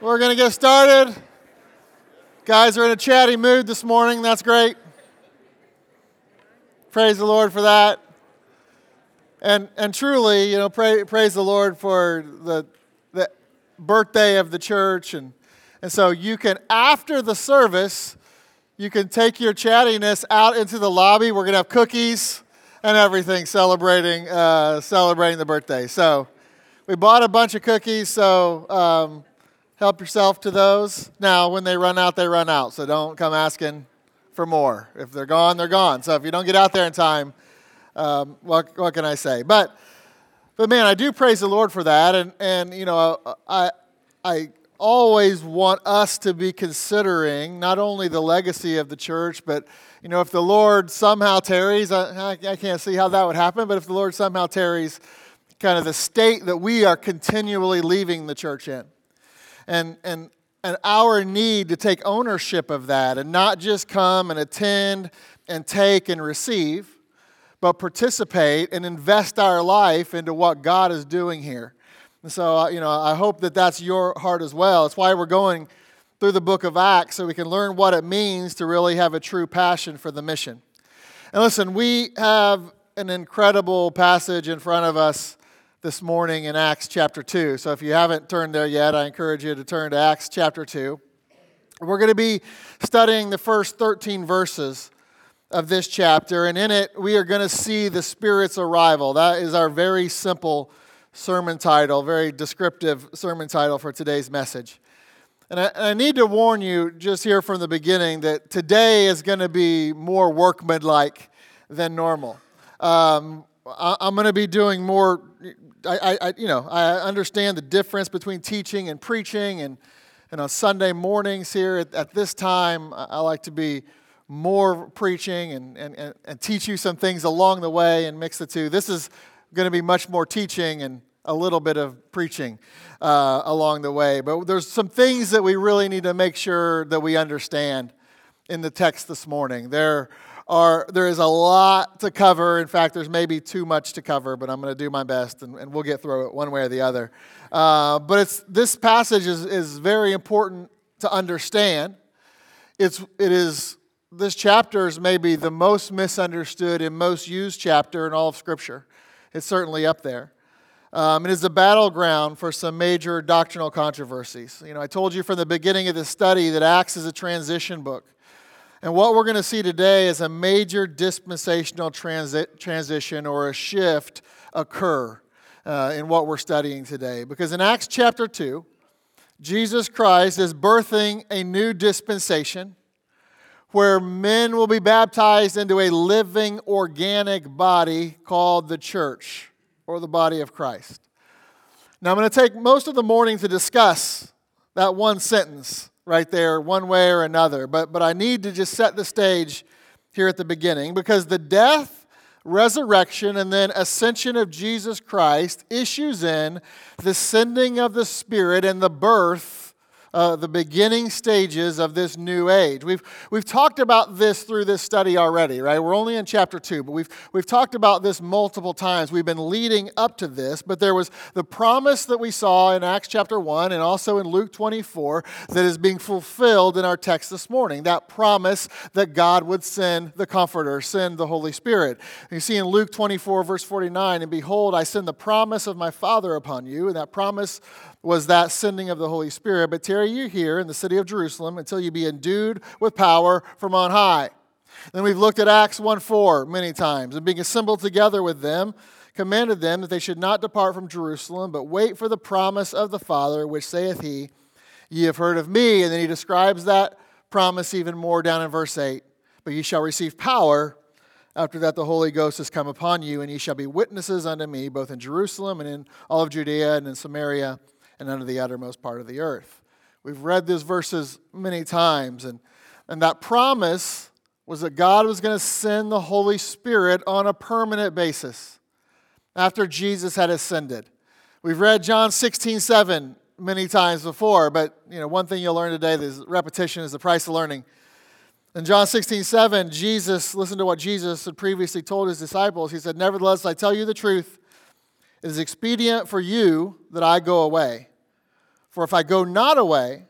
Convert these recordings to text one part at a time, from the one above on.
We're going to get started. Guys are in a chatty mood this morning. That's great. Praise the Lord for that. And, and truly, you know, pray, praise the Lord for the, the birthday of the church. And, and so you can, after the service, you can take your chattiness out into the lobby. We're going to have cookies and everything celebrating, uh, celebrating the birthday. So we bought a bunch of cookies, so um, help yourself to those. Now, when they run out, they run out. So don't come asking for more. If they're gone, they're gone. So if you don't get out there in time, um, what, what can I say? But, but man, I do praise the Lord for that. And, and you know, I, I always want us to be considering not only the legacy of the church, but, you know, if the Lord somehow tarries, I, I can't see how that would happen, but if the Lord somehow tarries, kind of the state that we are continually leaving the church in. And, and, and our need to take ownership of that and not just come and attend and take and receive, but participate and invest our life into what God is doing here. And so, uh, you know, I hope that that's your heart as well. It's why we're going through the book of Acts so we can learn what it means to really have a true passion for the mission. And listen, we have an incredible passage in front of us this morning in Acts chapter 2. So if you haven't turned there yet, I encourage you to turn to Acts chapter 2. We're going to be studying the first 13 verses of this chapter, and in it, we are going to see the Spirit's arrival. That is our very simple sermon title, very descriptive sermon title for today's message. And I, and I need to warn you just here from the beginning that today is going to be more workmanlike than normal. Um, I, am going to be doing more. I, I, you know, I understand the difference between teaching and preaching, and, and on Sunday mornings here at, at this time, I like to be more preaching and, and, and, teach you some things along the way and mix the two. This is going to be much more teaching and a little bit of preaching uh, along the way. But there's some things that we really need to make sure that we understand in the text this morning. There are there is a lot to cover. In fact, there's maybe too much to cover, but I'm going to do my best, and, and, we'll get through it one way or the other. Uh, but it's this passage is is very important to understand. It's it is this chapter is maybe the most misunderstood and most used chapter in all of Scripture. It's certainly up there. Um, it is a battleground for some major doctrinal controversies. You know, I told you from the beginning of the study that Acts is a transition book. And what we're going to see today is a major dispensational transi- transition or a shift occur uh, in what we're studying today. Because in Acts chapter 2, Jesus Christ is birthing a new dispensation where men will be baptized into a living organic body called the church or the body of Christ. Now, I'm going to take most of the morning to discuss that one sentence right there, one way or another, but, but I need to just set the stage here at the beginning because the death, resurrection, and then ascension of Jesus Christ issues in the sending of the Spirit and the birth uh, the beginning stages of this new age. We've, we've talked about this through this study already, right? We're only in chapter two, but we've, we've talked about this multiple times. We've been leading up to this, but there was the promise that we saw in Acts chapter 1 and also in Luke 24 that is being fulfilled in our text this morning. That promise that God would send the Comforter, send the Holy Spirit. And you see in Luke 24, verse 49, and behold, I send the promise of my Father upon you, and that promise was that sending of the Holy Spirit. But tarry you here in the city of Jerusalem until you be endued with power from on high. Then we've looked at Acts 1 4 many times, and being assembled together with them, commanded them that they should not depart from Jerusalem, but wait for the promise of the Father, which saith he, Ye have heard of me. And then he describes that promise even more down in verse 8. But ye shall receive power after that the Holy Ghost has come upon you, and ye shall be witnesses unto me, both in Jerusalem and in all of Judea and in Samaria and unto the uttermost part of the earth. We've read these verses many times, and, and that promise was that God was going to send the Holy Spirit on a permanent basis after Jesus had ascended. We've read John 16, 7 many times before, but you know, one thing you'll learn today is repetition is the price of learning. In John 16, 7, Jesus, listen to what Jesus had previously told his disciples. He said, Nevertheless, I tell you the truth. It is expedient for you that I go away. For if I go not away,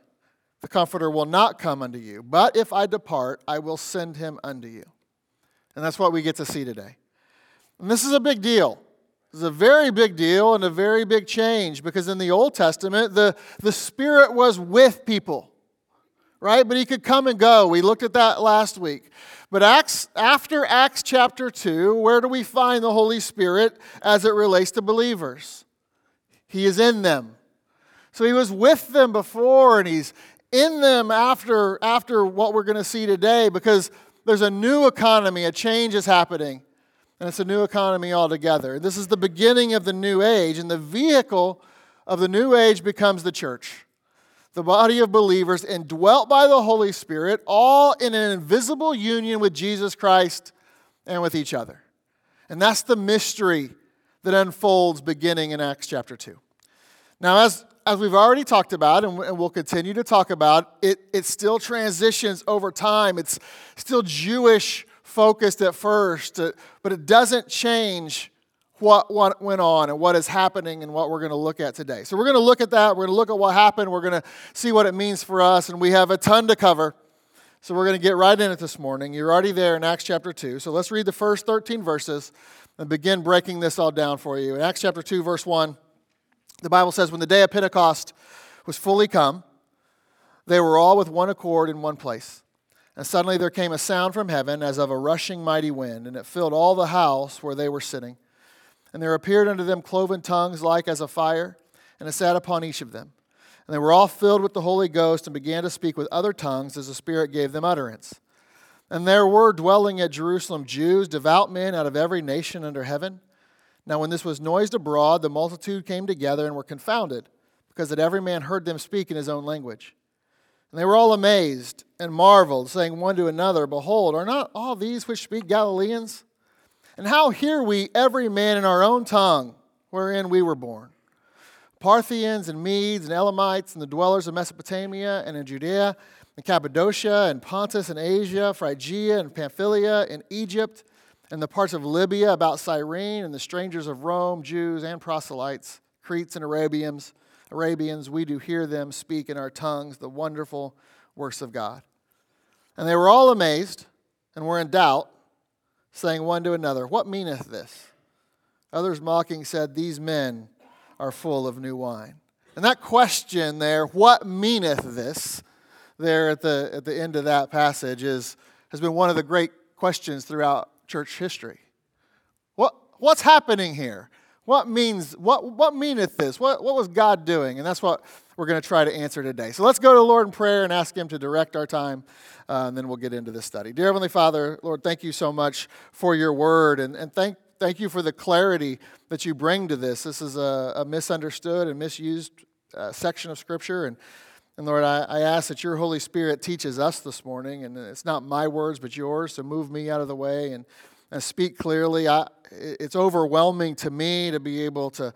the Comforter will not come unto you. But if I depart, I will send him unto you. And that's what we get to see today. And this is a big deal. This is a very big deal and a very big change because in the Old Testament, the, the Spirit was with people, right? But he could come and go. We looked at that last week. But Acts, after Acts chapter 2, where do we find the Holy Spirit as it relates to believers? He is in them. So he was with them before and he's in them after, after what we're going to see today because there's a new economy, a change is happening. And it's a new economy altogether. This is the beginning of the new age, and the vehicle of the new age becomes the church. The body of believers indwelt by the Holy Spirit, all in an invisible union with Jesus Christ and with each other. And that's the mystery that unfolds beginning in Acts chapter 2. Now, as, as we've already talked about, and we'll continue to talk about, it, it still transitions over time. It's still Jewish focused at first, uh, but it doesn't change what, what went on and what is happening and what we're going to look at today. So, we're going to look at that. We're going to look at what happened. We're going to see what it means for us, and we have a ton to cover. So, we're going to get right in it this morning. You're already there in Acts chapter 2. So, let's read the first 13 verses and begin breaking this all down for you. In Acts chapter 2, verse 1, the Bible says, When the day of Pentecost was fully come, they were all with one accord in one place. And suddenly there came a sound from heaven as of a rushing mighty wind, and it filled all the house where they were sitting. And there appeared unto them cloven tongues like as a fire, and it sat upon each of them. And they were all filled with the Holy Ghost and began to speak with other tongues as the Spirit gave them utterance. And there were dwelling at Jerusalem Jews, devout men out of every nation under heaven. Now, when this was noised abroad, the multitude came together and were confounded, because that every man heard them speak in his own language. And they were all amazed and marveled, saying one to another, Behold, are not all these which speak Galileans? And how hear we every man in our own tongue wherein we were born? Parthians and Medes and Elamites and the dwellers of Mesopotamia and in Judea and Cappadocia and Pontus and Asia, Phrygia and Pamphylia and Egypt and the parts of Libya about Cyrene and the strangers of Rome, Jews and proselytes, Cretes and Arabians Arabians, we do hear them speak in our tongues the wonderful works of God. And they were all amazed and were in doubt, saying one to another, What meaneth this? Others mocking said, These men are full of new wine. And that question there, what meaneth this, there at the, at the end of that passage, is, has been one of the great questions throughout church history. What, what's happening here? What means, what, what meaneth this? What, what was God doing? And that's what we're going to try to answer today. So let's go to the Lord in prayer and ask Him to direct our time, uh, and then we'll get into this study. Dear Heavenly Father, Lord, thank you so much for your word, and, and thank, thank you for the clarity that you bring to this. This is a, a misunderstood and misused uh, section of Scripture, and, and Lord, I, I ask that your Holy Spirit teaches us this morning, and it's not my words, but yours, so move me out of the way and, and speak clearly. I, it's overwhelming to me to be able to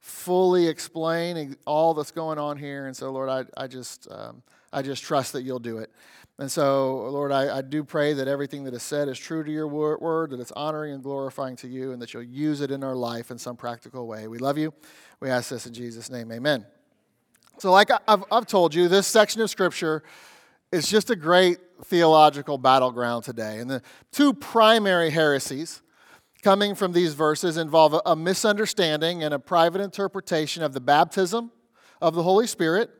fully explain all that's going on here. And so, Lord, I, I just um, I just trust that you'll do it. And so, Lord, I, I do pray that everything that is said is true to your word, that it's honoring and glorifying to you, and that you'll use it in our life in some practical way. We love you. We ask this in Jesus' name. Amen. So, like I've, I've told you, this section of Scripture is just a great theological battleground today. And the two primary heresies coming from these verses involve a misunderstanding and a private interpretation of the baptism of the Holy Spirit,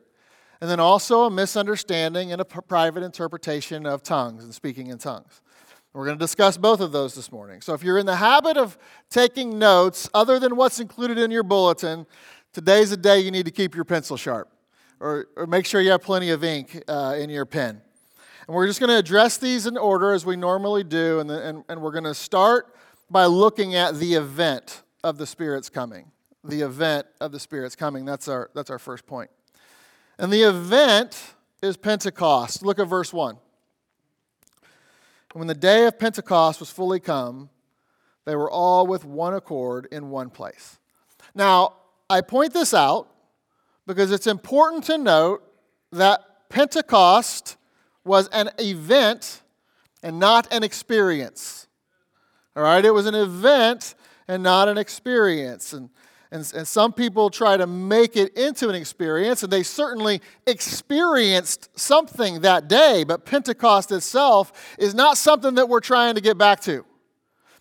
and then also a misunderstanding and a private interpretation of tongues and speaking in tongues. We're going to discuss both of those this morning. So if you're in the habit of taking notes other than what's included in your bulletin, today's a day you need to keep your pencil sharp or, or make sure you have plenty of ink uh, in your pen. And we're just going to address these in order as we normally do, and, the, and, and we're going to start by looking at the event of the Spirit's coming. The event of the Spirit's coming. That's our, that's our first point. And the event is Pentecost. Look at verse 1. When the day of Pentecost was fully come, they were all with one accord in one place. Now, I point this out because it's important to note that Pentecost was an event and not an experience. All right, it was an event and not an experience. And, And, and some people try to make it into an experience, and they certainly experienced something that day, but Pentecost itself is not something that we're trying to get back to.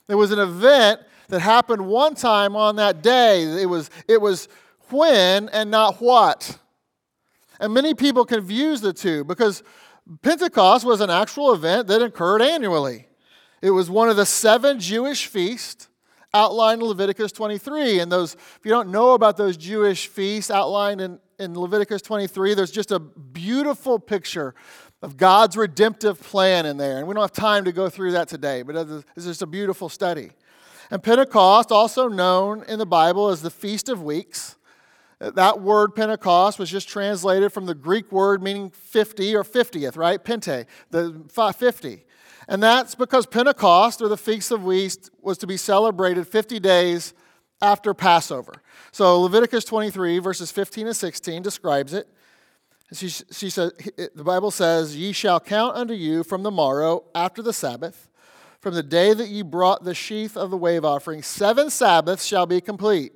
It was an event that happened one time on that day. It was, it was when and not what. And many people confuse the two because Pentecost was an actual event that occurred annually. It was one of the seven Jewish feasts outlined in Leviticus 23. And those, if you don't know about those Jewish feasts outlined in, in Leviticus 23, there's just a beautiful picture of God's redemptive plan in there. And we don't have time to go through that today, but it's just a beautiful study. And Pentecost, also known in the Bible as the Feast of Weeks, uh, that word Pentecost was just translated from the Greek word meaning 50 or 50th, right? Pente, the 50. And that's because Pentecost, or the Feast of Weeks, was to be celebrated 50 days after Passover. So Leviticus 23, verses 15 and 16, describes it. She, she said, the Bible says, Ye shall count unto you from the morrow after the Sabbath, from the day that ye brought the sheaf of the wave offering, seven Sabbaths shall be complete.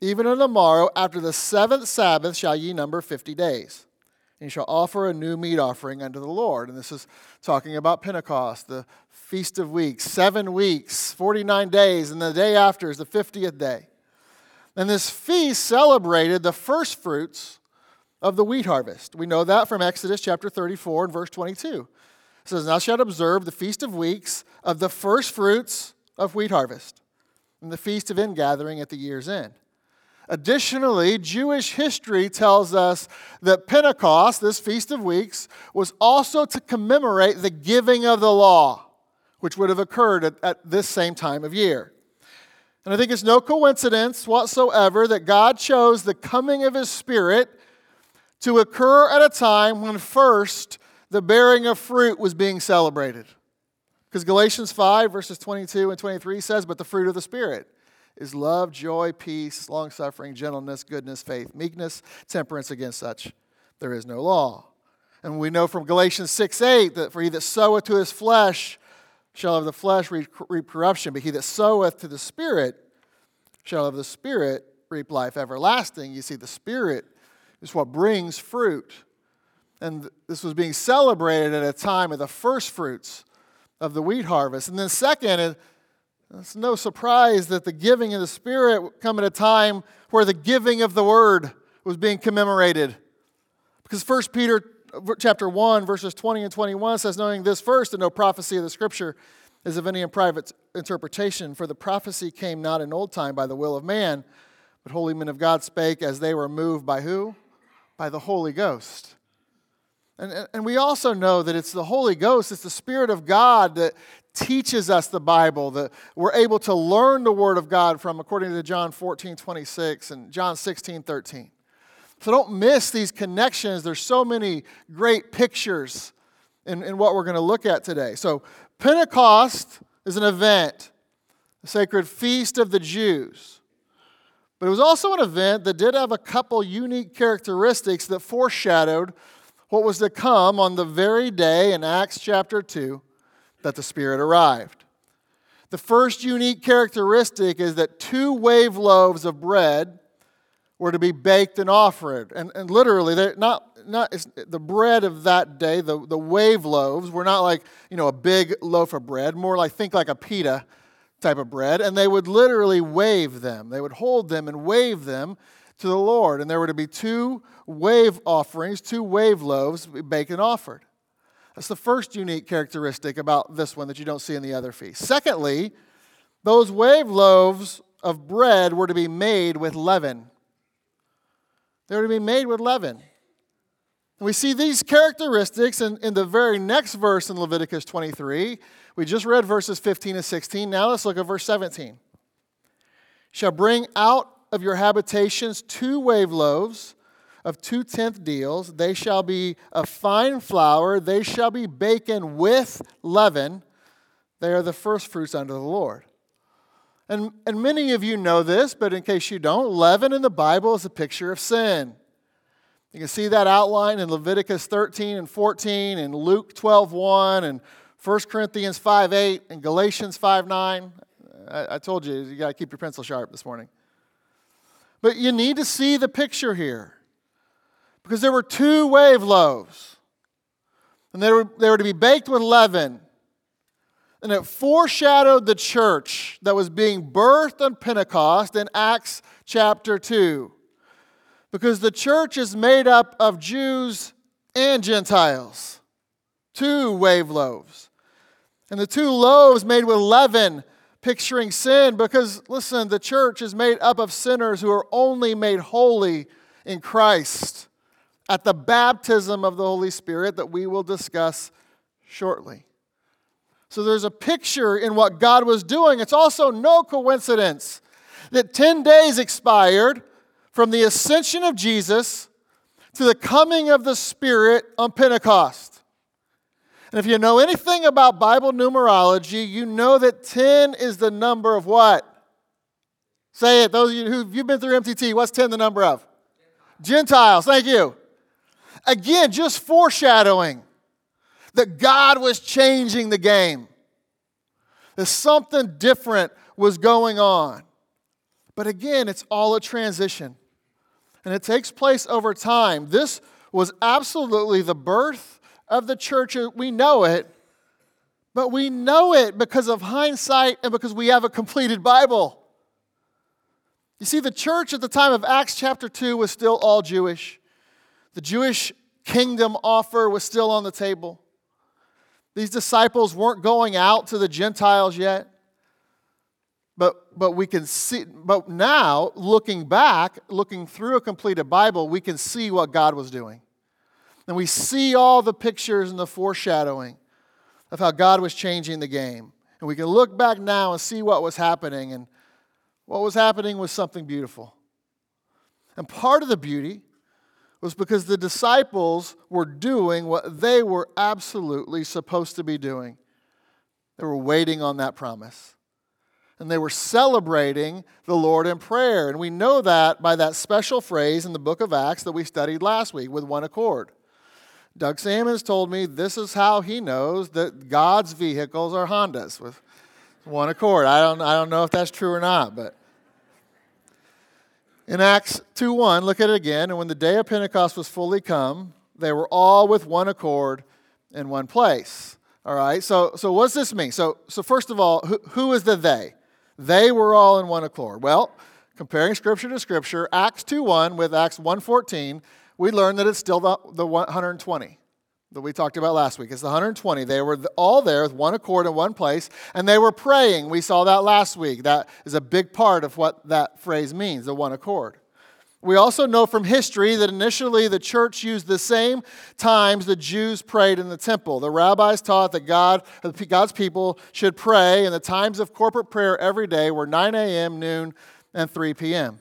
Even on the morrow after the seventh Sabbath shall ye number fifty days and you shall offer a new meat offering unto the Lord. And this is talking about Pentecost, the Feast of Weeks, seven weeks, 49 days, and the day after is the 50th day. And this feast celebrated the first fruits of the wheat harvest. We know that from Exodus chapter 34 and verse 22. It says, Thou shalt observe the Feast of Weeks of the first fruits of wheat harvest, and the Feast of Ingathering at the year's end. Additionally, Jewish history tells us that Pentecost, this Feast of Weeks, was also to commemorate the giving of the law, which would have occurred at, at, this same time of year. And I think it's no coincidence whatsoever that God chose the coming of His Spirit to occur at a time when first the bearing of fruit was being celebrated. Because Galatians 5, verses 22 and 23 says, But the fruit of the Spirit is love, joy, peace, long suffering, gentleness, goodness, faith, meekness, temperance. Against such there is no law. And we know from Galatians 6 8 that for he that soweth to his flesh shall of the flesh reap corruption, but he that soweth to the Spirit shall of the Spirit reap life everlasting. You see, the Spirit is what brings fruit. And this was being celebrated at a time of the first fruits of the wheat harvest. And then, second, it's no surprise that the giving of the Spirit come at a time where the giving of the Word was being commemorated. Because 1 Peter chapter 1, verses 20 and 21 says, Knowing this first, and no prophecy of the Scripture is of any private interpretation, for the prophecy came not in old time by the will of man, but holy men of God spake as they were moved by who? By the Holy Ghost. And, and we also know that it's the Holy Ghost, it's the Spirit of God that teaches us the Bible, that we're able to learn the Word of God from, according to John 14, 26 and John 16, 13. So don't miss these connections. There's so many great pictures in, in what we're going to look at today. So, Pentecost is an event, a sacred feast of the Jews. But it was also an event that did have a couple unique characteristics that foreshadowed what was to come on the very day in Acts chapter 2 that the Spirit arrived. The first unique characteristic is that two wave loaves of bread were to be baked and offered. And, and literally, they're not, not the bread of that day, the, the wave loaves, were not like, you know, a big loaf of bread, more like, think like a pita type of bread. And they would literally wave them. They would hold them and wave them to the Lord. And there were to be two wave offerings, two wave loaves baked and offered. That's the first unique characteristic about this one that you don't see in the other feast. Secondly, those wave loaves of bread were to be made with leaven. They were to be made with leaven. And we see these characteristics in, in the very next verse in Leviticus 23. We just read verses 15 and 16. Now let's look at verse 17. Shall bring out of your habitations two wave loaves of two tenth deals. They shall be of fine flour. They shall be baken with leaven. They are the first fruits unto the Lord. And, and many of you know this, but in case you don't, leaven in the Bible is a picture of sin. You can see that outlined in Leviticus 13 and 14, and Luke 12 1, and 1 Corinthians 5 8, and Galatians 5 9. I, I told you, you got to keep your pencil sharp this morning. But you need to see the picture here. Because there were two wave loaves, and they were, they were to be baked with leaven. And it foreshadowed the church that was being birthed on Pentecost in Acts chapter 2. Because the church is made up of Jews and Gentiles. Two wave loaves. And the two loaves made with leaven, picturing sin, because listen, the church is made up of sinners who are only made holy in Christ at the baptism of the Holy Spirit that we will discuss shortly. So there's a picture in what God was doing. It's also no coincidence that 10 days expired from the ascension of Jesus to the coming of the Spirit on Pentecost. And if you know anything about Bible numerology, you know that 10 is the number of what? Say it, those of you who've been through MTT, what's 10 the number of? Gentiles, thank you. Again, just foreshadowing that God was changing the game, that something different was going on. But again, it's all a transition, and it takes place over time. This was absolutely the birth of the church. We know it, but we know it because of hindsight and because we have a completed Bible. You see, the church at the time of Acts chapter 2 was still all Jewish. The Jewish kingdom offer was still on the table. These disciples weren't going out to the Gentiles yet. But, but we can see, but now, looking back, looking through a completed Bible, we can see what God was doing. And we see all the pictures and the foreshadowing of how God was changing the game. And we can look back now and see what was happening. And what was happening was something beautiful. And part of the beauty was because the disciples were doing what they were absolutely supposed to be doing. They were waiting on that promise. And they were celebrating the Lord in prayer. And we know that by that special phrase in the book of Acts that we studied last week with one accord. Doug Sammons told me this is how he knows that God's vehicles are Hondas with one accord. I don't, I don't know if that's true or not, but in Acts 2 1, look at it again. And when the day of Pentecost was fully come, they were all with one accord in one place. All right, so, so what does this mean? So, so first of all, who, who is the they? They were all in one accord. Well, comparing scripture to scripture, Acts 2 1 with Acts 1 14, we learn that it's still the, the 120 that we talked about last week. It's the 120. They were all there with one accord in one place, and they were praying. We saw that last week. That is a big part of what that phrase means, the one accord. We also know from history that initially the church used the same times the Jews prayed in the temple. The rabbis taught that God, God's people should pray, and the times of corporate prayer every day were 9 a.m., noon, and 3 p.m.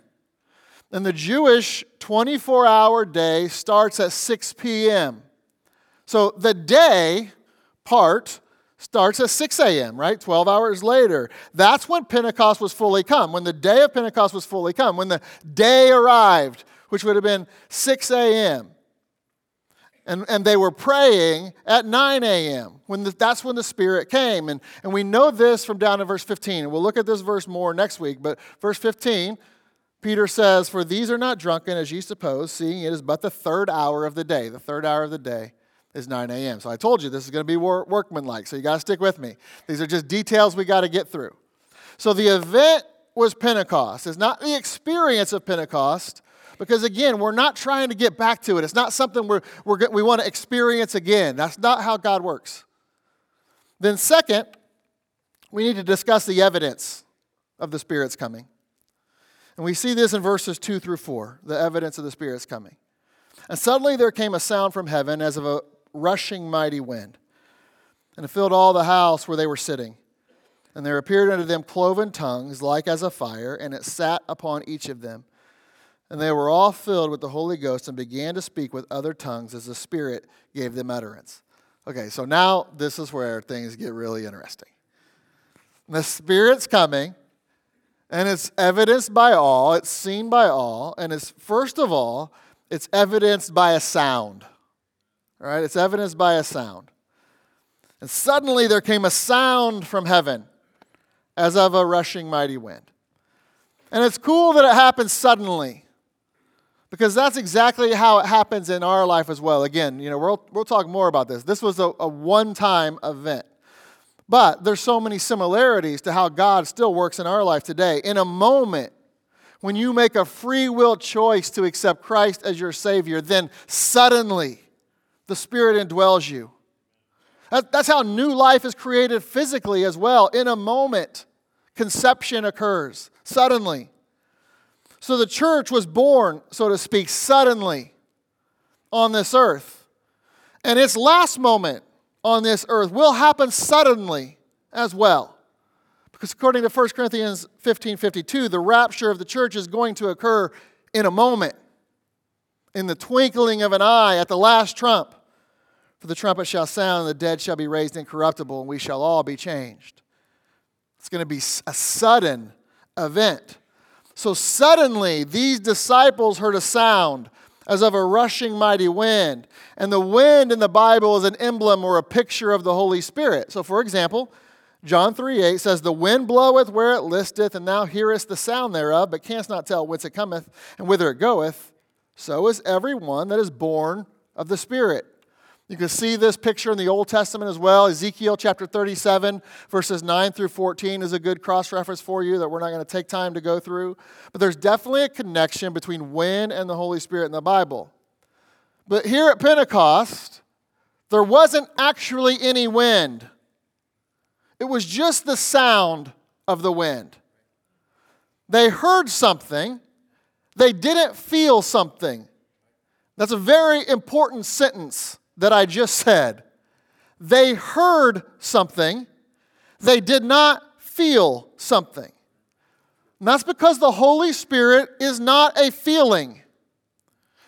And the Jewish 24 hour day starts at 6 p.m. So the day part starts at 6 a.m., right? 12 hours later. That's when Pentecost was fully come, when the day of Pentecost was fully come, when the day arrived, which would have been 6 a.m. And, and they were praying at 9 a.m. When the, that's when the Spirit came. And, and we know this from down in verse 15. And we'll look at this verse more next week. But verse 15, Peter says, For these are not drunken as ye suppose, seeing it is but the third hour of the day, the third hour of the day is 9 a.m. So I told you this is going to be workmanlike, so you got to stick with me. These are just details we got to get through. So the event was Pentecost. It's not the experience of Pentecost, because again, we're not trying to get back to it. It's not something we're, we're, we want to experience again. That's not how God works. Then, second, we need to discuss the evidence of the Spirit's coming. And we see this in verses 2 through 4, the evidence of the Spirit's coming. And suddenly there came a sound from heaven as of a rushing mighty wind, and it filled all the house where they were sitting. And there appeared unto them cloven tongues, like as a fire, and it sat upon each of them. And they were all filled with the Holy Ghost and began to speak with other tongues as the Spirit gave them utterance. Okay, so now this is where things get really interesting. The Spirit's coming, and it's evidenced by all, it's seen by all, and it's first of all, it's evidenced by a sound. All right, it's evidenced by a sound. And suddenly there came a sound from heaven as of a rushing mighty wind. And it's cool that it happens suddenly because that's exactly how it happens in our life as well. Again, you know, we'll, we'll talk more about this. This was a, a one time event. But there's so many similarities to how God still works in our life today. In a moment, when you make a free will choice to accept Christ as your Savior, then suddenly the Spirit indwells you. That's how new life is created physically as well. In a moment, conception occurs suddenly. So the church was born, so to speak, suddenly on this earth. And its last moment on this earth will happen suddenly as well. Because according to 1 Corinthians 15 52, the rapture of the church is going to occur in a moment, in the twinkling of an eye, at the last trump. For the trumpet shall sound, and the dead shall be raised incorruptible, and we shall all be changed. It's going to be a sudden event. So suddenly, these disciples heard a sound as of a rushing mighty wind. And the wind in the Bible is an emblem or a picture of the Holy Spirit. So, for example, John 3 8 says, The wind bloweth where it listeth, and thou hearest the sound thereof, but canst not tell whence it cometh and whither it goeth. So is every one that is born of the Spirit. You can see this picture in the Old Testament as well. Ezekiel chapter 37, verses 9 through 14 is a good cross reference for you that we're not going to take time to go through. But there's definitely a connection between wind and the Holy Spirit in the Bible. But here at Pentecost, there wasn't actually any wind, it was just the sound of the wind. They heard something, they didn't feel something. That's a very important sentence that I just said. They heard something, they did not feel something. And that's because the Holy Spirit is not a feeling.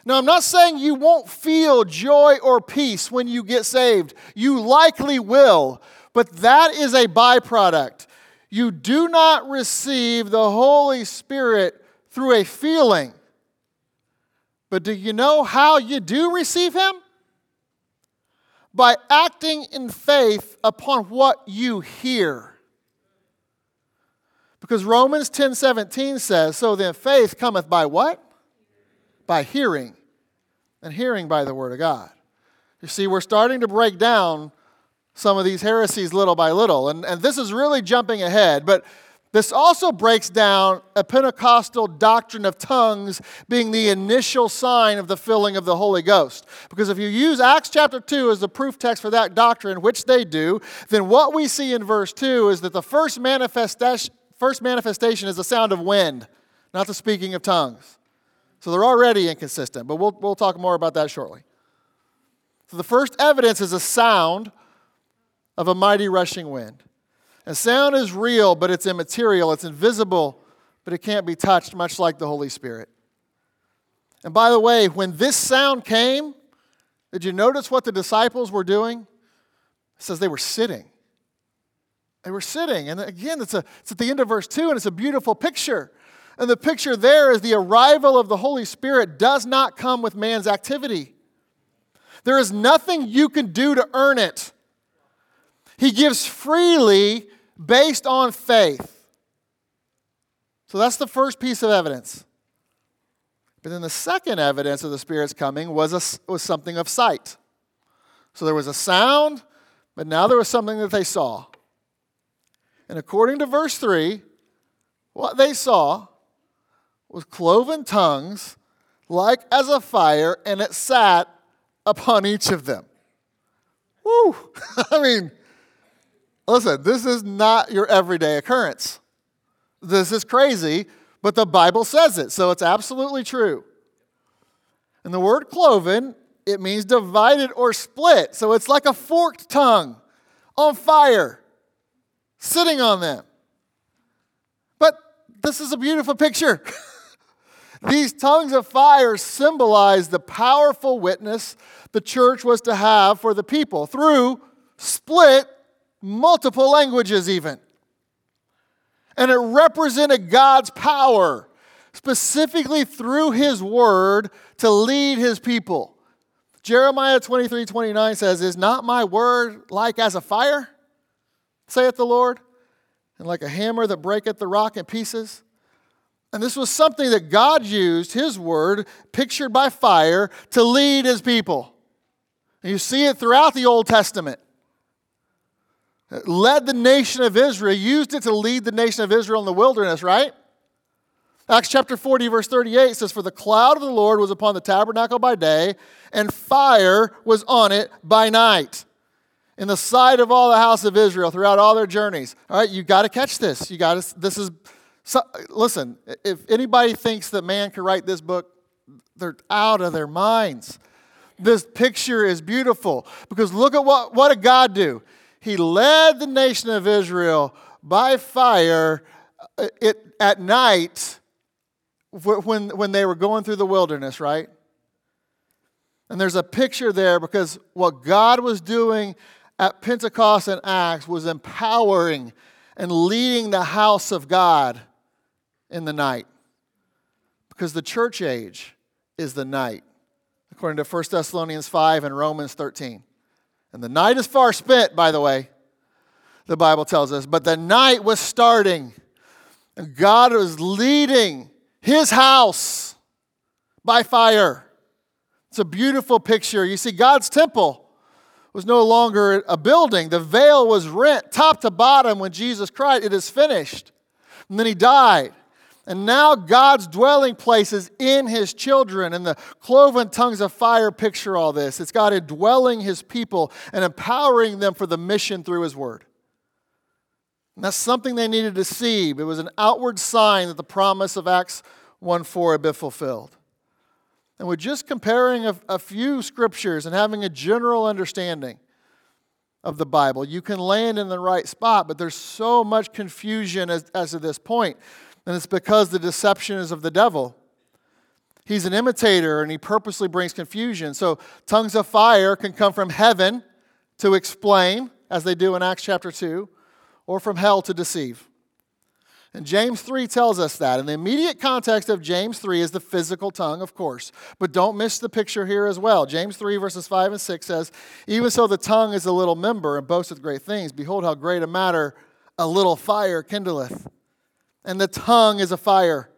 Now, I'm not saying you won't feel joy or peace when you get saved. You likely will, but that is a byproduct. You do not receive the Holy Spirit through a feeling. But do you know how you do receive Him? by acting in faith upon what you hear. Because Romans 10 17 says, So then faith cometh by what? By hearing, and hearing by the word of God. You see, we're starting to break down some of these heresies little by little. And, and this is really jumping ahead, but this also breaks down a Pentecostal doctrine of tongues being the initial sign of the filling of the Holy Ghost. Because if you use Acts chapter 2 as the proof text for that doctrine, which they do, then what we see in verse 2 is that the first manifestation, first manifestation is the sound of wind, not the speaking of tongues. So they're already inconsistent, but we'll, we'll talk more about that shortly. So the first evidence is a sound of a mighty rushing wind. And sound is real, but it's immaterial, it's invisible, but it can't be touched, much like the Holy Spirit. And by the way, when this sound came, did you notice what the disciples were doing? It says they were sitting. They were sitting. And again, it's, a, it's at the end of verse 2, and it's a beautiful picture. And the picture there is the arrival of the Holy Spirit does not come with man's activity. There is nothing you can do to earn it. He gives freely based on faith. So that's the first piece of evidence. But then the second evidence of the Spirit's coming was, a, was something of sight. So there was a sound, but now there was something that they saw. And according to verse 3, what they saw was cloven tongues like as a fire, and it sat upon each of them. Woo! I mean, Listen, this is not your everyday occurrence. This is crazy, but the Bible says it, so it's absolutely true. And the word cloven, it means divided or split. So it's like a forked tongue on fire, sitting on them. But this is a beautiful picture. These tongues of fire symbolize the powerful witness the church was to have for the people through split multiple languages, even. And it represented God's power, specifically through His word, to lead His people. Jeremiah 23 29 says, Is not my word like as a fire, saith the Lord, and like a hammer that breaketh the rock in pieces? And this was something that God used, His word, pictured by fire, to lead His people. And you see it throughout the Old Testament. Led the nation of Israel, used it to lead the nation of Israel in the wilderness, right? Acts chapter 40, verse 38 says, For the cloud of the Lord was upon the tabernacle by day, and fire was on it by night. In the sight of all the house of Israel throughout all their journeys. All right, you got to catch this. You got to, this is, so, listen, if anybody thinks that man could write this book, they're out of their minds. This picture is beautiful because look at what, what did God do? He led the nation of Israel by fire uh, it, at night when, when they were going through the wilderness, right? And there's a picture there because what God was doing at Pentecost and Acts was empowering and leading the house of God in the night. Because the church age is the night, according to 1 Thessalonians 5 and Romans 13. And the night is far spent, by the way, the Bible tells us, but the night was starting. And God was leading his house by fire. It's a beautiful picture. You see, God's temple was no longer a building, the veil was rent top to bottom when Jesus cried, It is finished. And then he died. And now God's dwelling place is in his children. And the cloven tongues of fire picture all this. It's God indwelling his people and empowering them for the mission through his word. And that's something they needed to see. It was an outward sign that the promise of Acts 1 4 had been fulfilled. And with just comparing a, a few scriptures and having a general understanding of the Bible, you can land in the right spot, but there's so much confusion as, as this point. And it's because the deception is of the devil. He's an imitator and he purposely brings confusion. So, tongues of fire can come from heaven to explain, as they do in Acts chapter 2, or from hell to deceive. And James 3 tells us that. And the immediate context of James 3 is the physical tongue, of course. But don't miss the picture here as well. James 3, verses 5 and 6 says, Even so the tongue is a little member and boasteth great things, behold how great a matter a little fire kindleth. And the tongue is a fire,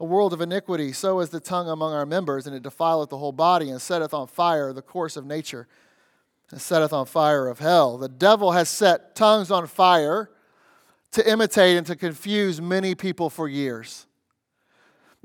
a world of iniquity. So is the tongue among our members, and it defileth the whole body, and setteth on fire the course of nature, and setteth on fire of hell. The devil has set tongues on fire to imitate and to confuse many people for years.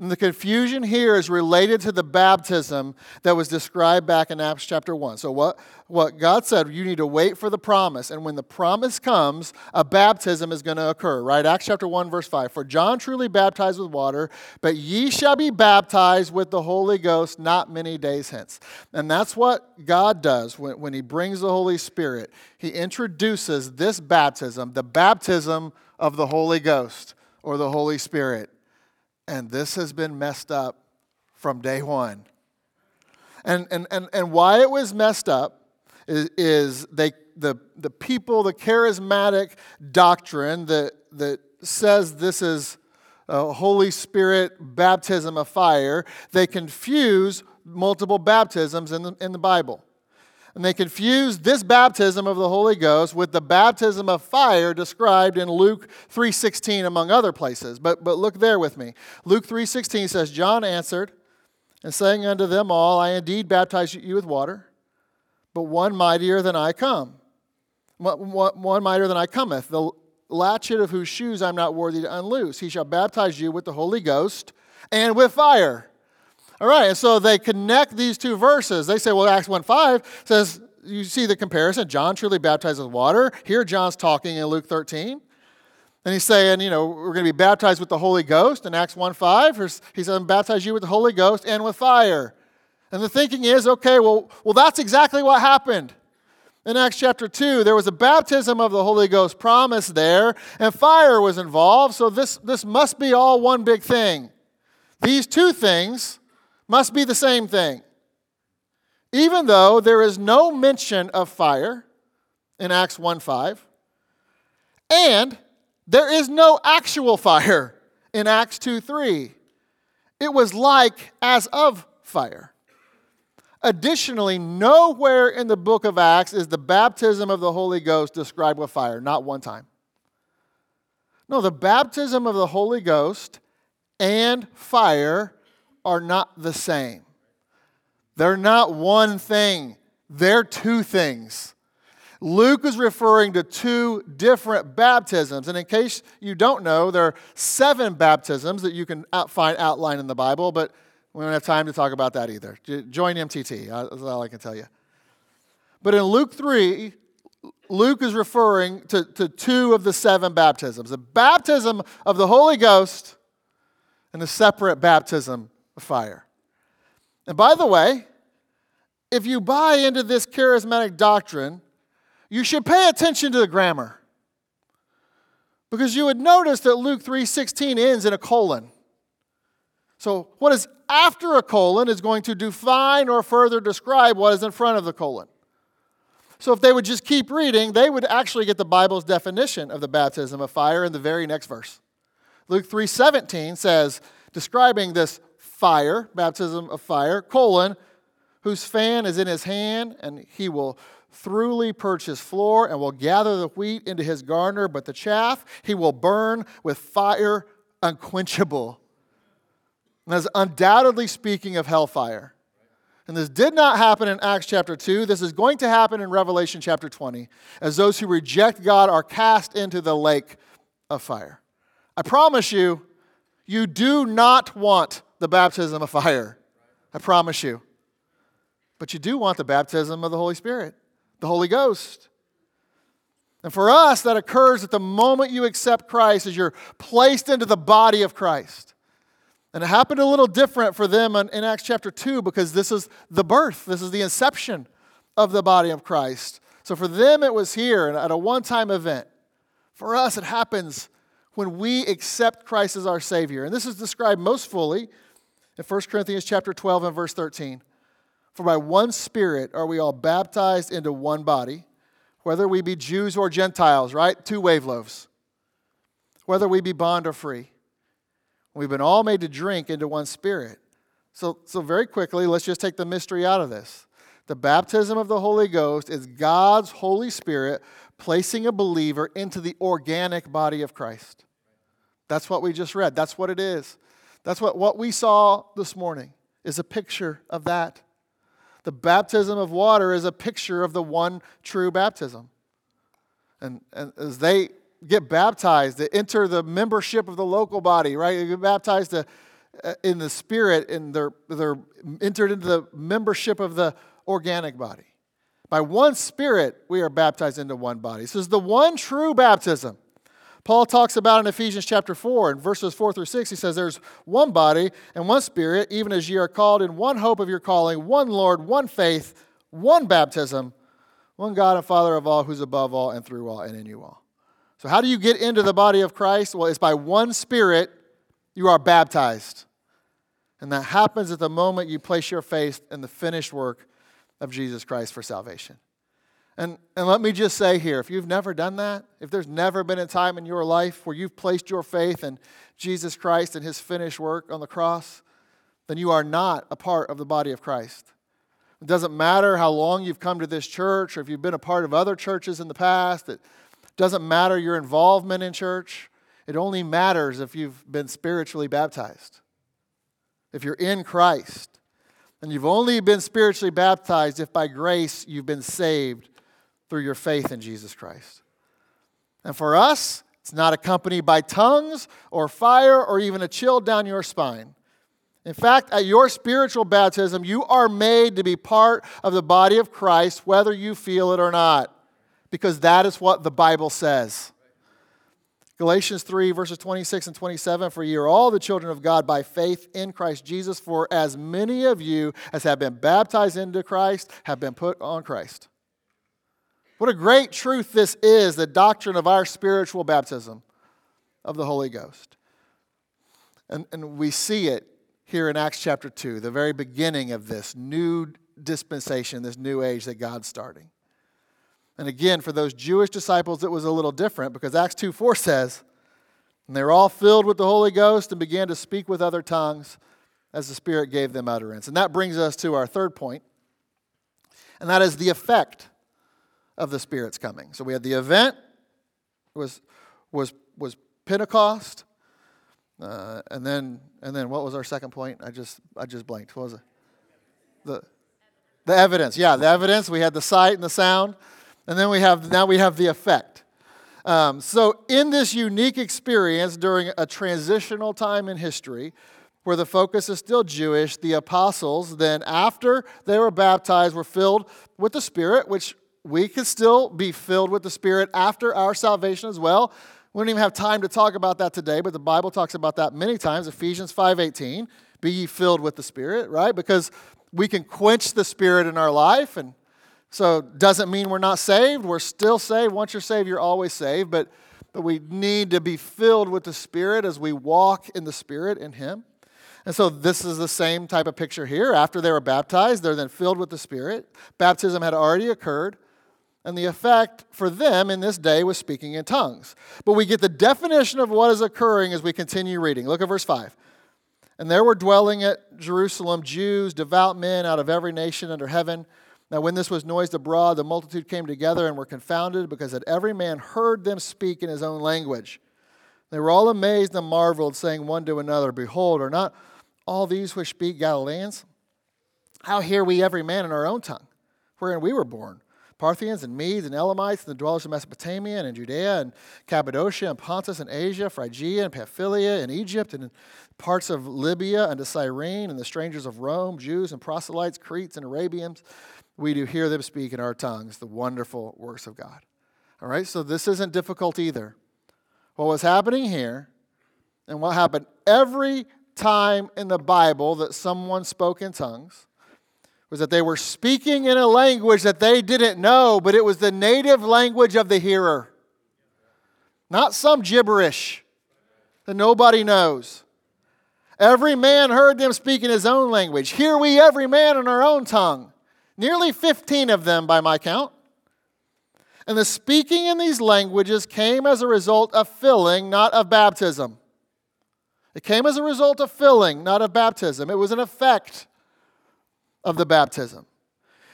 And the confusion here is related to the baptism that was described back in Acts chapter 1. So, what, what God said, you need to wait for the promise. And when the promise comes, a baptism is going to occur, right? Acts chapter 1, verse 5. For John truly baptized with water, but ye shall be baptized with the Holy Ghost not many days hence. And that's what God does when, when He brings the Holy Spirit. He introduces this baptism, the baptism of the Holy Ghost or the Holy Spirit. And this has been messed up from day one. And, and, and, and why it was messed up is, is they, the, the people, the charismatic doctrine that, that says this is a Holy Spirit baptism of fire, they confuse multiple baptisms in the, in the Bible. And they confused this baptism of the Holy Ghost with the baptism of fire described in Luke 3:16 among other places. But, but look there with me. Luke 3:16 says, John answered and saying unto them all, I indeed baptize you with water, but one mightier than I come. One mightier than I cometh, the latchet of whose shoes I'm not worthy to unloose. He shall baptize you with the Holy Ghost and with fire. All right, and so they connect these two verses. They say, well, Acts 1 5 says, you see the comparison. John truly baptized with water. Here, John's talking in Luke 13. And he's saying, you know, we're going to be baptized with the Holy Ghost. In Acts 1 5, he said, baptize you with the Holy Ghost and with fire. And the thinking is, okay, well, well, that's exactly what happened. In Acts chapter 2, there was a baptism of the Holy Ghost promised there, and fire was involved, so this, this must be all one big thing. These two things must be the same thing. Even though there is no mention of fire in Acts 1 5, and there is no actual fire in Acts 2 3. It was like as of fire. Additionally, nowhere in the book of Acts is the baptism of the Holy Ghost described with fire, not one time. No, the baptism of the Holy Ghost and fire are not the same. They're not one thing, they're two things. Luke is referring to two different baptisms. And in case you don't know, there are seven baptisms that you can find outlined in the Bible, but we don't have time to talk about that either. Join MTT, uh, that's all I can tell you. But in Luke 3, Luke is referring to, to two of the seven baptisms the baptism of the Holy Ghost and the separate baptism fire. And by the way, if you buy into this charismatic doctrine, you should pay attention to the grammar. Because you would notice that Luke 3:16 ends in a colon. So what is after a colon is going to define or further describe what is in front of the colon. So if they would just keep reading, they would actually get the Bible's definition of the baptism of fire in the very next verse. Luke 3:17 says, describing this fire, baptism of fire, colon, whose fan is in his hand, and he will thoroughly purge his floor and will gather the wheat into his garner, but the chaff he will burn with fire unquenchable. And that's undoubtedly speaking of hellfire. And this did not happen in Acts chapter 2. This is going to happen in Revelation chapter 20, as those who reject God are cast into the lake of fire. I promise you, you do not want the baptism of fire. I promise you. But you do want the baptism of the Holy Spirit, the Holy Ghost. And for us, that occurs at the moment you accept Christ as you're placed into the body of Christ. And it happened a little different for them in, in Acts chapter 2 because this is the birth, this is the inception of the body of Christ. So for them, it was here at a one time event. For us, it happens when we accept Christ as our Savior. And this is described most fully in 1 Corinthians chapter 12 and verse 13. For by one Spirit are we all baptized into one body, whether we be Jews or Gentiles, right? Two wave loaves. Whether we be bond or free. We've been all made to drink into one spirit. So, so very quickly, let's just take the mystery out of this. The baptism of the Holy Ghost is God's Holy Spirit placing a believer into the organic body of Christ. That's what we just read. That's what it is. That's what, what we saw this morning is a picture of that. The baptism of water is a picture of the one true baptism. And, and as they get baptized, they enter the membership of the local body, right? They get baptized to, uh, in the spirit and they're, they're entered into the membership of the organic body. By one spirit, we are baptized into one body. This is the one true baptism. Paul talks about in Ephesians chapter 4, in verses 4 through 6, he says, There's one body and one spirit, even as ye are called in one hope of your calling, one Lord, one faith, one baptism, one God and Father of all, who's above all and through all and in you all. So, how do you get into the body of Christ? Well, it's by one Spirit you are baptized. And that happens at the moment you place your faith in the finished work of Jesus Christ for salvation. And, and let me just say here if you've never done that, if there's never been a time in your life where you've placed your faith in Jesus Christ and his finished work on the cross, then you are not a part of the body of Christ. It doesn't matter how long you've come to this church or if you've been a part of other churches in the past. It doesn't matter your involvement in church. It only matters if you've been spiritually baptized. If you're in Christ. And you've only been spiritually baptized if by grace you've been saved through your faith in Jesus Christ. And for us, it's not accompanied by tongues or fire or even a chill down your spine. In fact, at your spiritual baptism, you are made to be part of the body of Christ, whether you feel it or not because that is what the Bible says. Galatians 3, verses 26 and 27 For ye are all the children of God by faith in Christ Jesus, for as many of you as have been baptized into Christ have been put on Christ. What a great truth this is, the doctrine of our spiritual baptism of the Holy Ghost. And, and we see it here in Acts chapter 2, the very beginning of this new dispensation, this new age that God's starting. And again, for those Jewish disciples, it was a little different because Acts 2 4 says, And they were all filled with the Holy Ghost and began to speak with other tongues as the Spirit gave them utterance. And that brings us to our third point, and that is the effect of the Spirit's coming. So we had the event was, was, was Pentecost. Uh, and then, and then, what was our second point? I just, I just blanked. What was it? The, the evidence. Yeah, the evidence. We had the sight and the sound, and then we have now we have the effect. Um, so, in this unique experience during a transitional time in history, where the focus is still Jewish, the apostles then, after they were baptized, were filled with the Spirit, which we can still be filled with the Spirit after our salvation as well. We don't even have time to talk about that today, but the Bible talks about that many times. Ephesians 5:18, be ye filled with the Spirit, right? Because we can quench the Spirit in our life, and so doesn't mean we're not saved. We're still saved. Once you're saved, you're always saved, but but we need to be filled with the Spirit as we walk in the Spirit in Him. And so this is the same type of picture here. After they were baptized, they're then filled with the Spirit. Baptism had already occurred and the effect for them in this day was speaking in tongues. But we get the definition of what is occurring as we continue reading. Look at verse 5. And there were dwelling at Jerusalem Jews, devout men out of every nation under heaven. Now, when this was noised abroad, the multitude came together and were confounded because that every man heard them speak in his own language. They were all amazed and marveled, saying one to another, Behold, are not all these which speak Galileans? How hear we every man in our own tongue, wherein we were born? Parthians and Medes and Elamites and the dwellers of Mesopotamia and in Judea and Cappadocia and Pontus and Asia, Phrygia and Pamphylia and Egypt and parts of Libya and Cyrene and the strangers of Rome, Jews and proselytes, Cretes and Arabians. We do hear them speak in our tongues the wonderful works of God. All right, so this isn't difficult either. What was happening here and what happened every time in the Bible that someone spoke in tongues was that they were speaking in a language that they didn't know, but it was the native language of the hearer. Not some gibberish that nobody knows. Every man heard them speak in his own language. Hear we every man in our own tongue. Nearly 15 of them by my count. And the speaking in these languages came as a result of filling, not of baptism. It came as a result of filling, not of baptism. It was an effect of the baptism.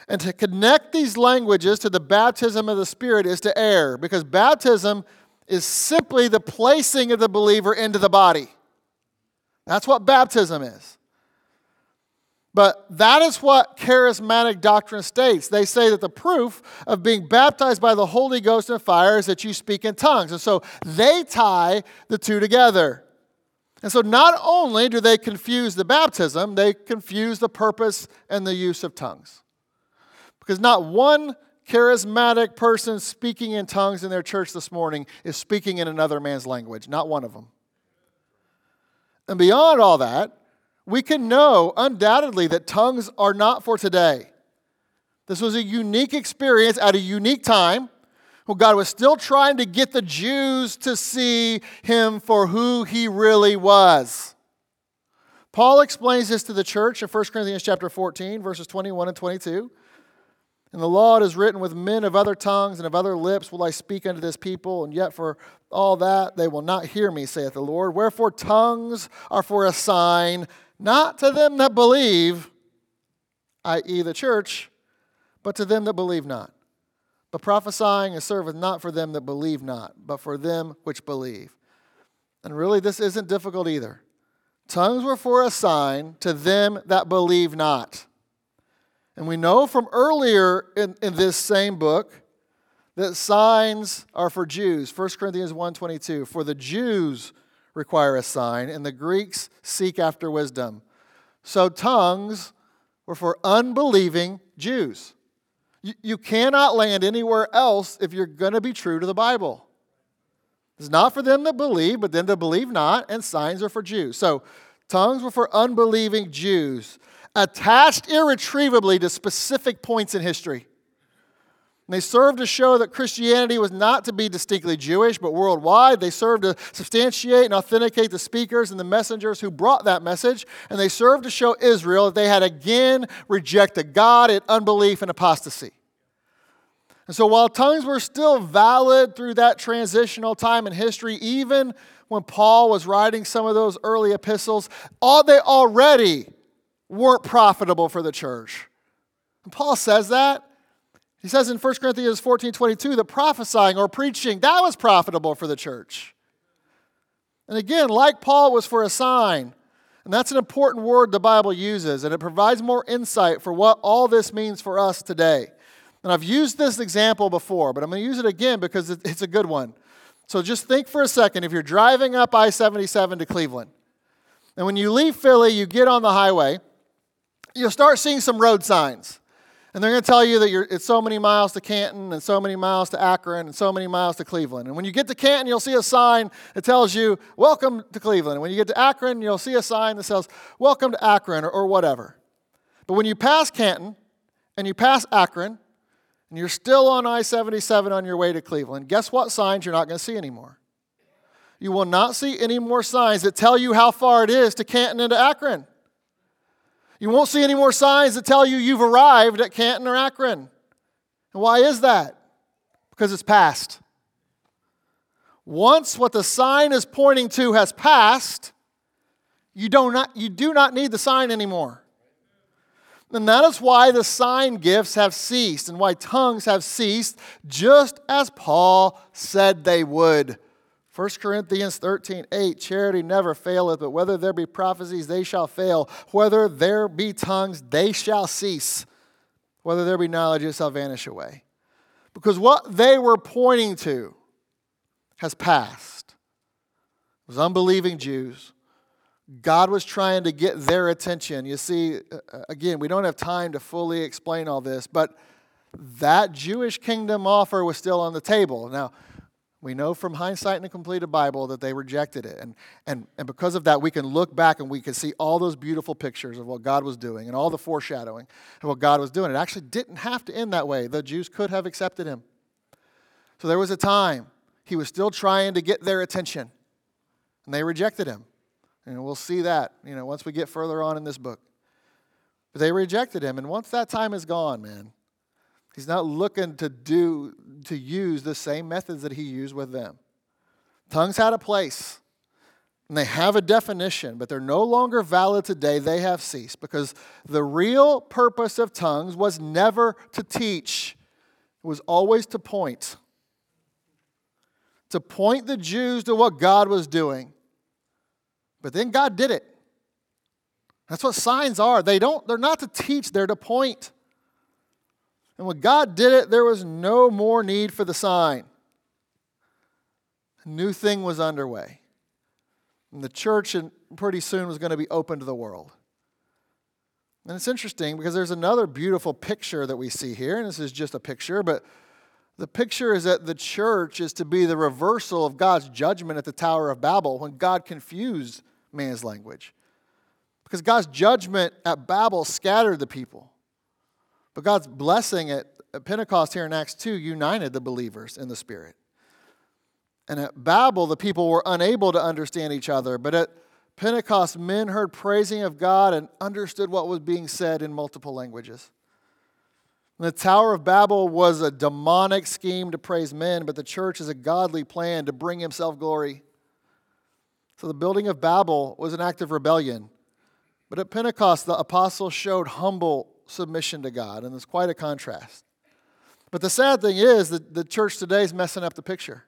And to connect these languages to the baptism of the Spirit is to err, because baptism is simply the placing of the believer into the body. That's what baptism is. But that is what charismatic doctrine states. They say that the proof of being baptized by the Holy Ghost and fire is that you speak in tongues. And so they tie the two together. And so not only do they confuse the baptism, they confuse the purpose and the use of tongues. Because not one charismatic person speaking in tongues in their church this morning is speaking in another man's language, not one of them. And beyond all that, we can know undoubtedly that tongues are not for today. This was a unique experience at a unique time well, God was still trying to get the Jews to see him for who he really was. Paul explains this to the church in 1 Corinthians chapter 14, verses 21 and 22. And the law is written with men of other tongues and of other lips will I speak unto this people, and yet for all that they will not hear me, saith the Lord. Wherefore tongues are for a sign, not to them that believe, i.e., the church, but to them that believe not. But prophesying is serveth not for them that believe not, but for them which believe. And really, this isn't difficult either. Tongues were for a sign to them that believe not. And we know from earlier in, in this same book that signs are for Jews. 1 Corinthians 1.22, For the Jews require a sign, and the Greeks seek after wisdom. So tongues were for unbelieving Jews. You, cannot land anywhere else if you're going to be true to the Bible. It's not for them that believe, but them that believe not, and signs are for Jews. So, tongues were for unbelieving Jews, attached irretrievably to specific points in history. And they served to show that Christianity was not to be distinctly Jewish, but worldwide. They served to substantiate and authenticate the speakers and the messengers who brought that message. And they served to show Israel that they had again rejected God in unbelief and apostasy. And so while tongues were still valid through that transitional time in history, even when Paul was writing some of those early epistles, all they already weren't profitable for the church. And Paul says that. He says in 1 Corinthians 14 22 that prophesying or preaching, that was profitable for the church. And again, like Paul, was for a sign. And that's an important word the Bible uses, and it provides more insight for what all this means for us today. And I've used this example before, but I'm going to use it again because it's a good one. So just think for a second if you're driving up I 77 to Cleveland, and when you leave Philly, you get on the highway, you'll start seeing some road signs. And they're going to tell you that it's so many miles to Canton and so many miles to Akron and so many miles to Cleveland. And when you get to Canton, you'll see a sign that tells you, Welcome to Cleveland. And when you get to Akron, you'll see a sign that says, Welcome to Akron or, or whatever. But when you pass Canton and you pass Akron and you're still on I 77 on your way to Cleveland, guess what signs you're not going to see anymore? You will not see any more signs that tell you how far it is to Canton and to Akron. You won't see any more signs that tell you you've arrived at Canton or Akron. And why is that? Because it's past. Once what the sign is pointing to has passed, you do not, you do not need the sign anymore. And that is why the sign gifts have ceased and why tongues have ceased, just as Paul said they would. 1 Corinthians 13, 8, charity never faileth, but whether there be prophecies, they shall fail. Whether there be tongues, they shall cease. Whether there be knowledge, it shall vanish away. Because what they were pointing to has passed. It was unbelieving Jews. God was trying to get their attention. You see, uh, again, we don't have time to fully explain all this, but that Jewish kingdom offer was still on the table. Now, we know from hindsight in the completed Bible that they rejected it. And, and, and because of that, we can look back and we can see all those beautiful pictures of what God was doing and all the foreshadowing of what God was doing. It actually didn't have to end that way. The Jews could have accepted him. So there was a time he was still trying to get their attention, and they rejected him. And we'll see that, you know, once we get further on in this book. But they rejected him, and once that time is gone, man, He's not looking to do to use the same methods that he used with them. Tongues had a place. And they have a definition, but they're no longer valid today. They have ceased because the real purpose of tongues was never to teach, it was always to point. To point the Jews to what God was doing. But then God did it. That's what signs are. They don't, they're not to teach, they're to point. And when God did it, there was no more need for the sign. A new thing was underway. And the church pretty soon was going to be open to the world. And it's interesting because there's another beautiful picture that we see here, and this is just a picture, but the picture is that the church is to be the reversal of God's judgment at the Tower of Babel when God confused man's language. Because God's judgment at Babel scattered the people. But God's blessing at Pentecost here in Acts 2 united the believers in the Spirit. And at Babel, the people were unable to understand each other. But at Pentecost, men heard praising of God and understood what was being said in multiple languages. The Tower of Babel was a demonic scheme to praise men, but the church is a godly plan to bring himself glory. So the building of Babel was an act of rebellion. But at Pentecost, the apostles showed humble submission to God, and it's quite a contrast. But the sad thing is that the church today is messing up the picture.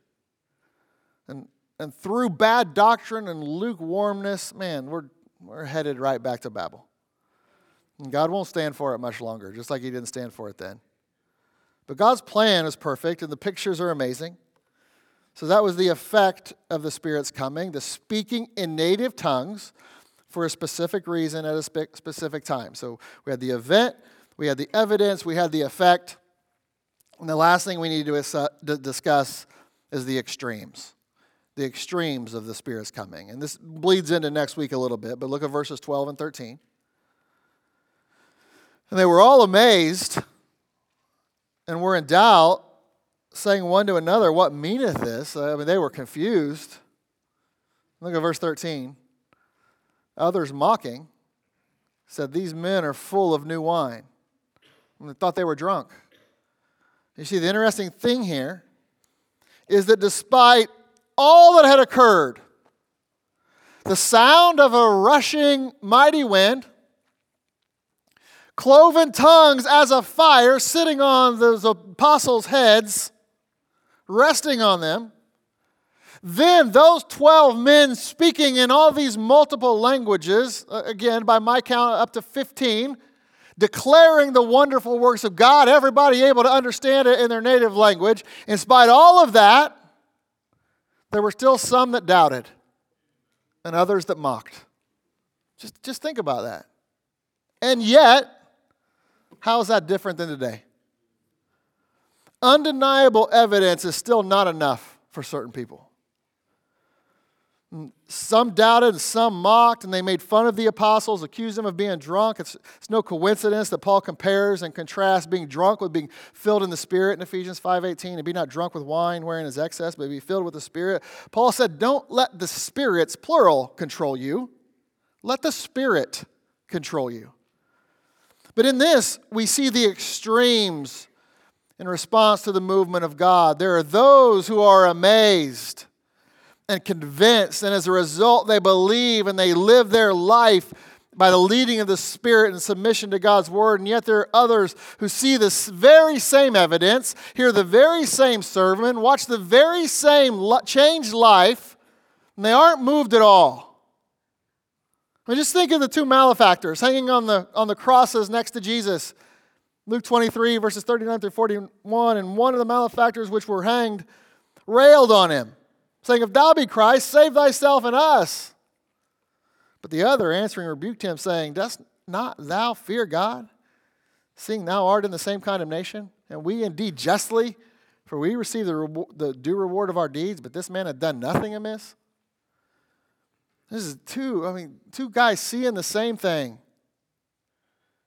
And, and through bad doctrine and lukewarmness, man, we're, we're headed right back to Babel. And God won't stand for it much longer, just like He didn't stand for it then. But God's plan is perfect, and the pictures are amazing. So that was the effect of the Spirit's coming, the speaking in native tongues for a specific reason at a spe- specific time. So we had the event, we had the evidence, we had the effect. And the last thing we need to, uh, to discuss is the extremes. The extremes of the Spirit's coming. And this bleeds into next week a little bit, but look at verses 12 and 13. And they were all amazed and were in doubt, saying one to another, What meaneth this? I mean, they were confused. Look at verse 13. Others mocking said, These men are full of new wine. And they thought they were drunk. You see, the interesting thing here is that despite all that had occurred, the sound of a rushing mighty wind, cloven tongues as a fire sitting on those apostles' heads, resting on them, Then those 12 men speaking in all these multiple languages, uh, again, by my count, up to 15, declaring the wonderful works of God, everybody able to understand it in their native language. In spite of all of that, there were still some that doubted and others that mocked. Just, just think about that. And yet, how is that different than today? Undeniable evidence is still not enough for certain people. Some doubted, and some mocked, and they made fun of the apostles, accused them of being drunk. It's, it's, no coincidence that Paul compares and contrasts being drunk with being filled in the Spirit in Ephesians 5.18, and be not drunk with wine wherein is excess, but be filled with the Spirit. Paul said, don't let the spirits, plural, control you. Let the Spirit control you. But in this, we see the extremes in response to the movement of God. There are those who are amazed and convinced, and as a result, they believe and they live their life by the leading of the Spirit and submission to God's Word. And yet there are others who see this very same evidence, hear the very same sermon, watch the very same changed life, and they aren't moved at all. I mean, just think of the two malefactors hanging on the, on the crosses next to Jesus. Luke 23, verses 39 through 41. And one of the malefactors which were hanged railed on him saying, If thou be Christ, save thyself and us. But the other answering rebuked him, saying, Dost not thou fear God, seeing thou art in the same condemnation? And we indeed justly, for we receive the, the due reward of our deeds, but this man had done nothing amiss. This is two, I mean, two guys seeing the same thing.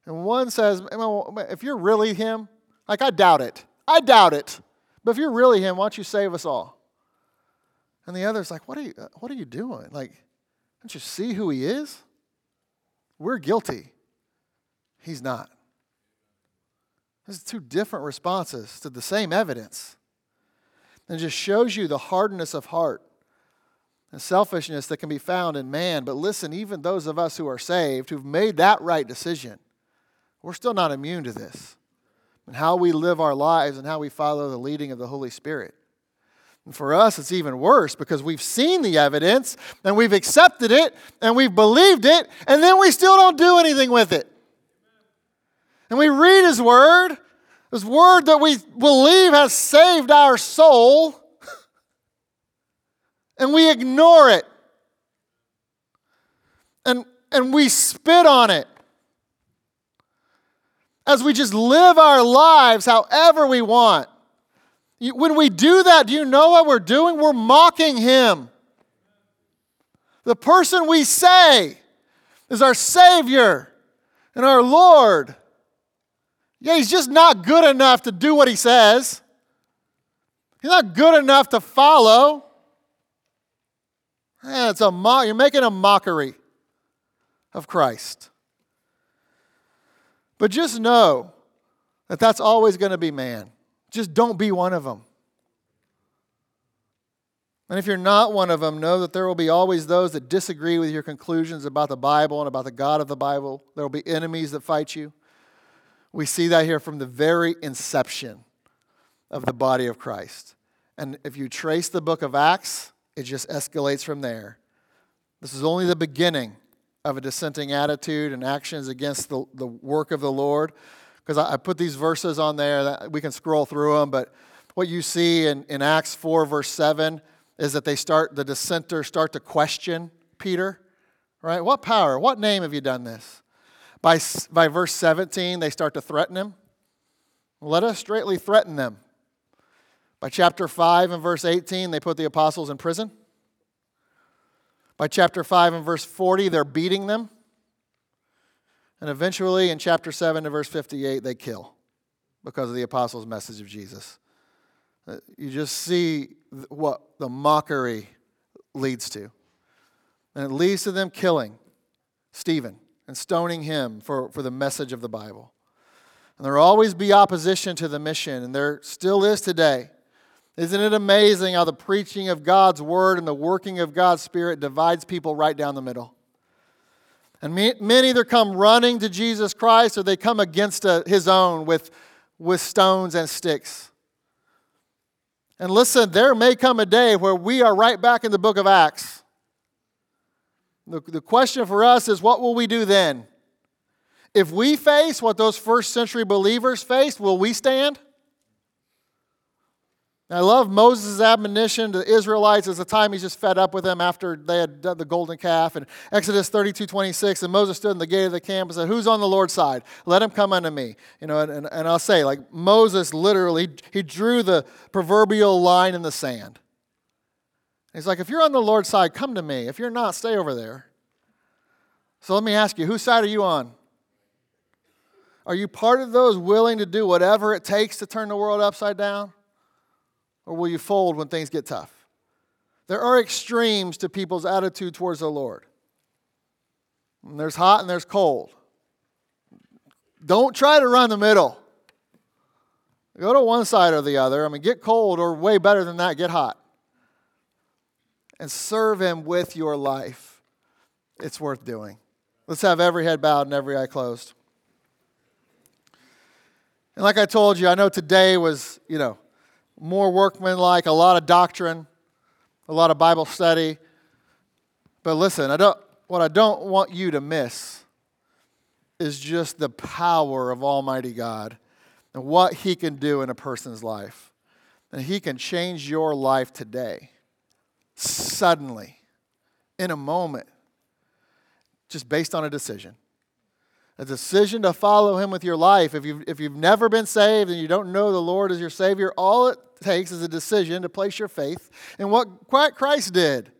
And one says, if you're really him, like I doubt it. I doubt it. But if you're really him, why don't you save us all? And the other's like, what are you, uh, what are you doing? Like, don't you see who he is? We're guilty. He's not. There's two different responses to the same evidence. And it just shows you the hardness of heart and selfishness that can be found in man. But listen, even those of us who are saved, who've made that right decision, we're still not immune to this. And how we live our lives and how we follow the leading of the Holy Spirit. And for us, it's even worse because we've seen the evidence and we've accepted it and we've believed it, and then we still don't do anything with it. And we read His Word, His Word that we believe has saved our soul, and we ignore it. And, and we spit on it as we just live our lives however we want. When we do that, do you know what we're doing? We're mocking him. The person we say is our Savior and our Lord. Yeah, he's just not good enough to do what he says. He's not good enough to follow. Yeah, it's a mo- you're making a mockery of Christ. But just know that that's always going to be man. Just don't be one of them. And if you're not one of them, know that there will be always those that disagree with your conclusions about the Bible and about the God of the Bible. There will be enemies that fight you. We see that here from the very inception of the body of Christ. And if you trace the book of Acts, it just escalates from there. This is only the beginning of a dissenting attitude and actions against the, the work of the Lord because I, I, put these verses on there that we can scroll through them. But what you see in, in Acts 4, verse 7, is that they start, the dissenters start to question Peter, right? What power, what name have you done this? By, by verse 17, they start to threaten him. Let us straightly threaten them. By chapter 5 and verse 18, they put the apostles in prison. By chapter 5 and verse 40, they're beating them. And eventually, in chapter 7 to verse 58, they kill because of the apostles' message of Jesus. Uh, you just see what the mockery leads to. And it leads to them killing Stephen and stoning him for, for the message of the Bible. And there will always be opposition to the mission, and there still is today. Isn't it amazing how the preaching of God's word and the working of God's Spirit divides people right down the middle? And men either come running to Jesus Christ or they come against a, uh, his own with, with stones and sticks. And listen, there may come a day where we are right back in the book of Acts. The, the question for us is what will we do then? If we face what those first century believers faced, will we stand? I love Moses' admonition to the Israelites as the time he's just fed up with them after they had done the golden calf. And Exodus 32, 26, and Moses stood in the gate of the camp and said, Who's on the Lord's side? Let him come unto me. You know, and, and, and I'll say, like Moses literally, he drew the proverbial line in the sand. He's like, if you're on the Lord's side, come to me. If you're not, stay over there. So let me ask you, whose side are you on? Are you part of those willing to do whatever it takes to turn the world upside down? Or will you fold when things get tough? There are extremes to people's attitude towards the Lord. And there's hot and there's cold. Don't try to run the middle. Go to one side or the other. I mean, get cold, or way better than that, get hot. And serve Him with your life. It's worth doing. Let's have every head bowed and every eye closed. And like I told you, I know today was, you know, more workmanlike, a lot of doctrine, a lot of Bible study. But listen, I don't, what I don't want you to miss is just the power of Almighty God and what He can do in a person's life. And He can change your life today, suddenly, in a moment, just based on a decision a decision to follow him with your life. If you've, if you've never been saved and you don't know the Lord as your Savior, all it takes is a decision to place your faith in what Christ did.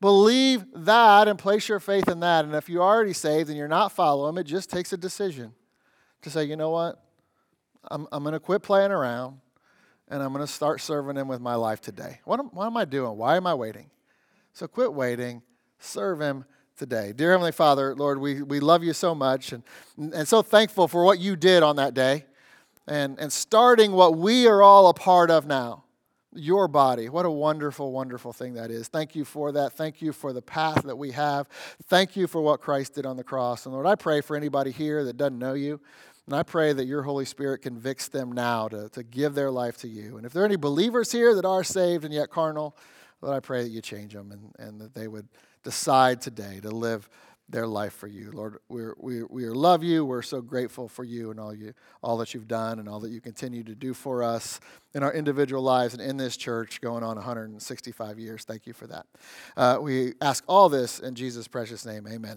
Believe that and place your faith in that. And if you're already saved and you're not following him, it just takes a decision to say, you know what? I'm, I'm going to quit playing around and I'm going to start serving him with my life today. What am, what am I doing? Why am I waiting? So quit waiting, serve him today. Dear Heavenly Father, Lord, we, we love you so much and, and so thankful for what you did on that day and, and starting what we are all a part of now your body. What a wonderful, wonderful thing that is. Thank you for that. Thank you for the path that we have. Thank you for what Christ did on the cross. And Lord, I pray for anybody here that doesn't know you. And I pray that your Holy Spirit convicts them now to, to give their life to you. And if there are any believers here that are saved and yet carnal, Lord, I pray that you change them and, and that they would decide today to live their life for you. Lord, we're, we, we love you. We're so grateful for you and all, you, all that you've done and all that you continue to do for us in our individual lives and in this church going on 165 years. Thank you for that. Uh, we ask all this in Jesus' precious name. Amen.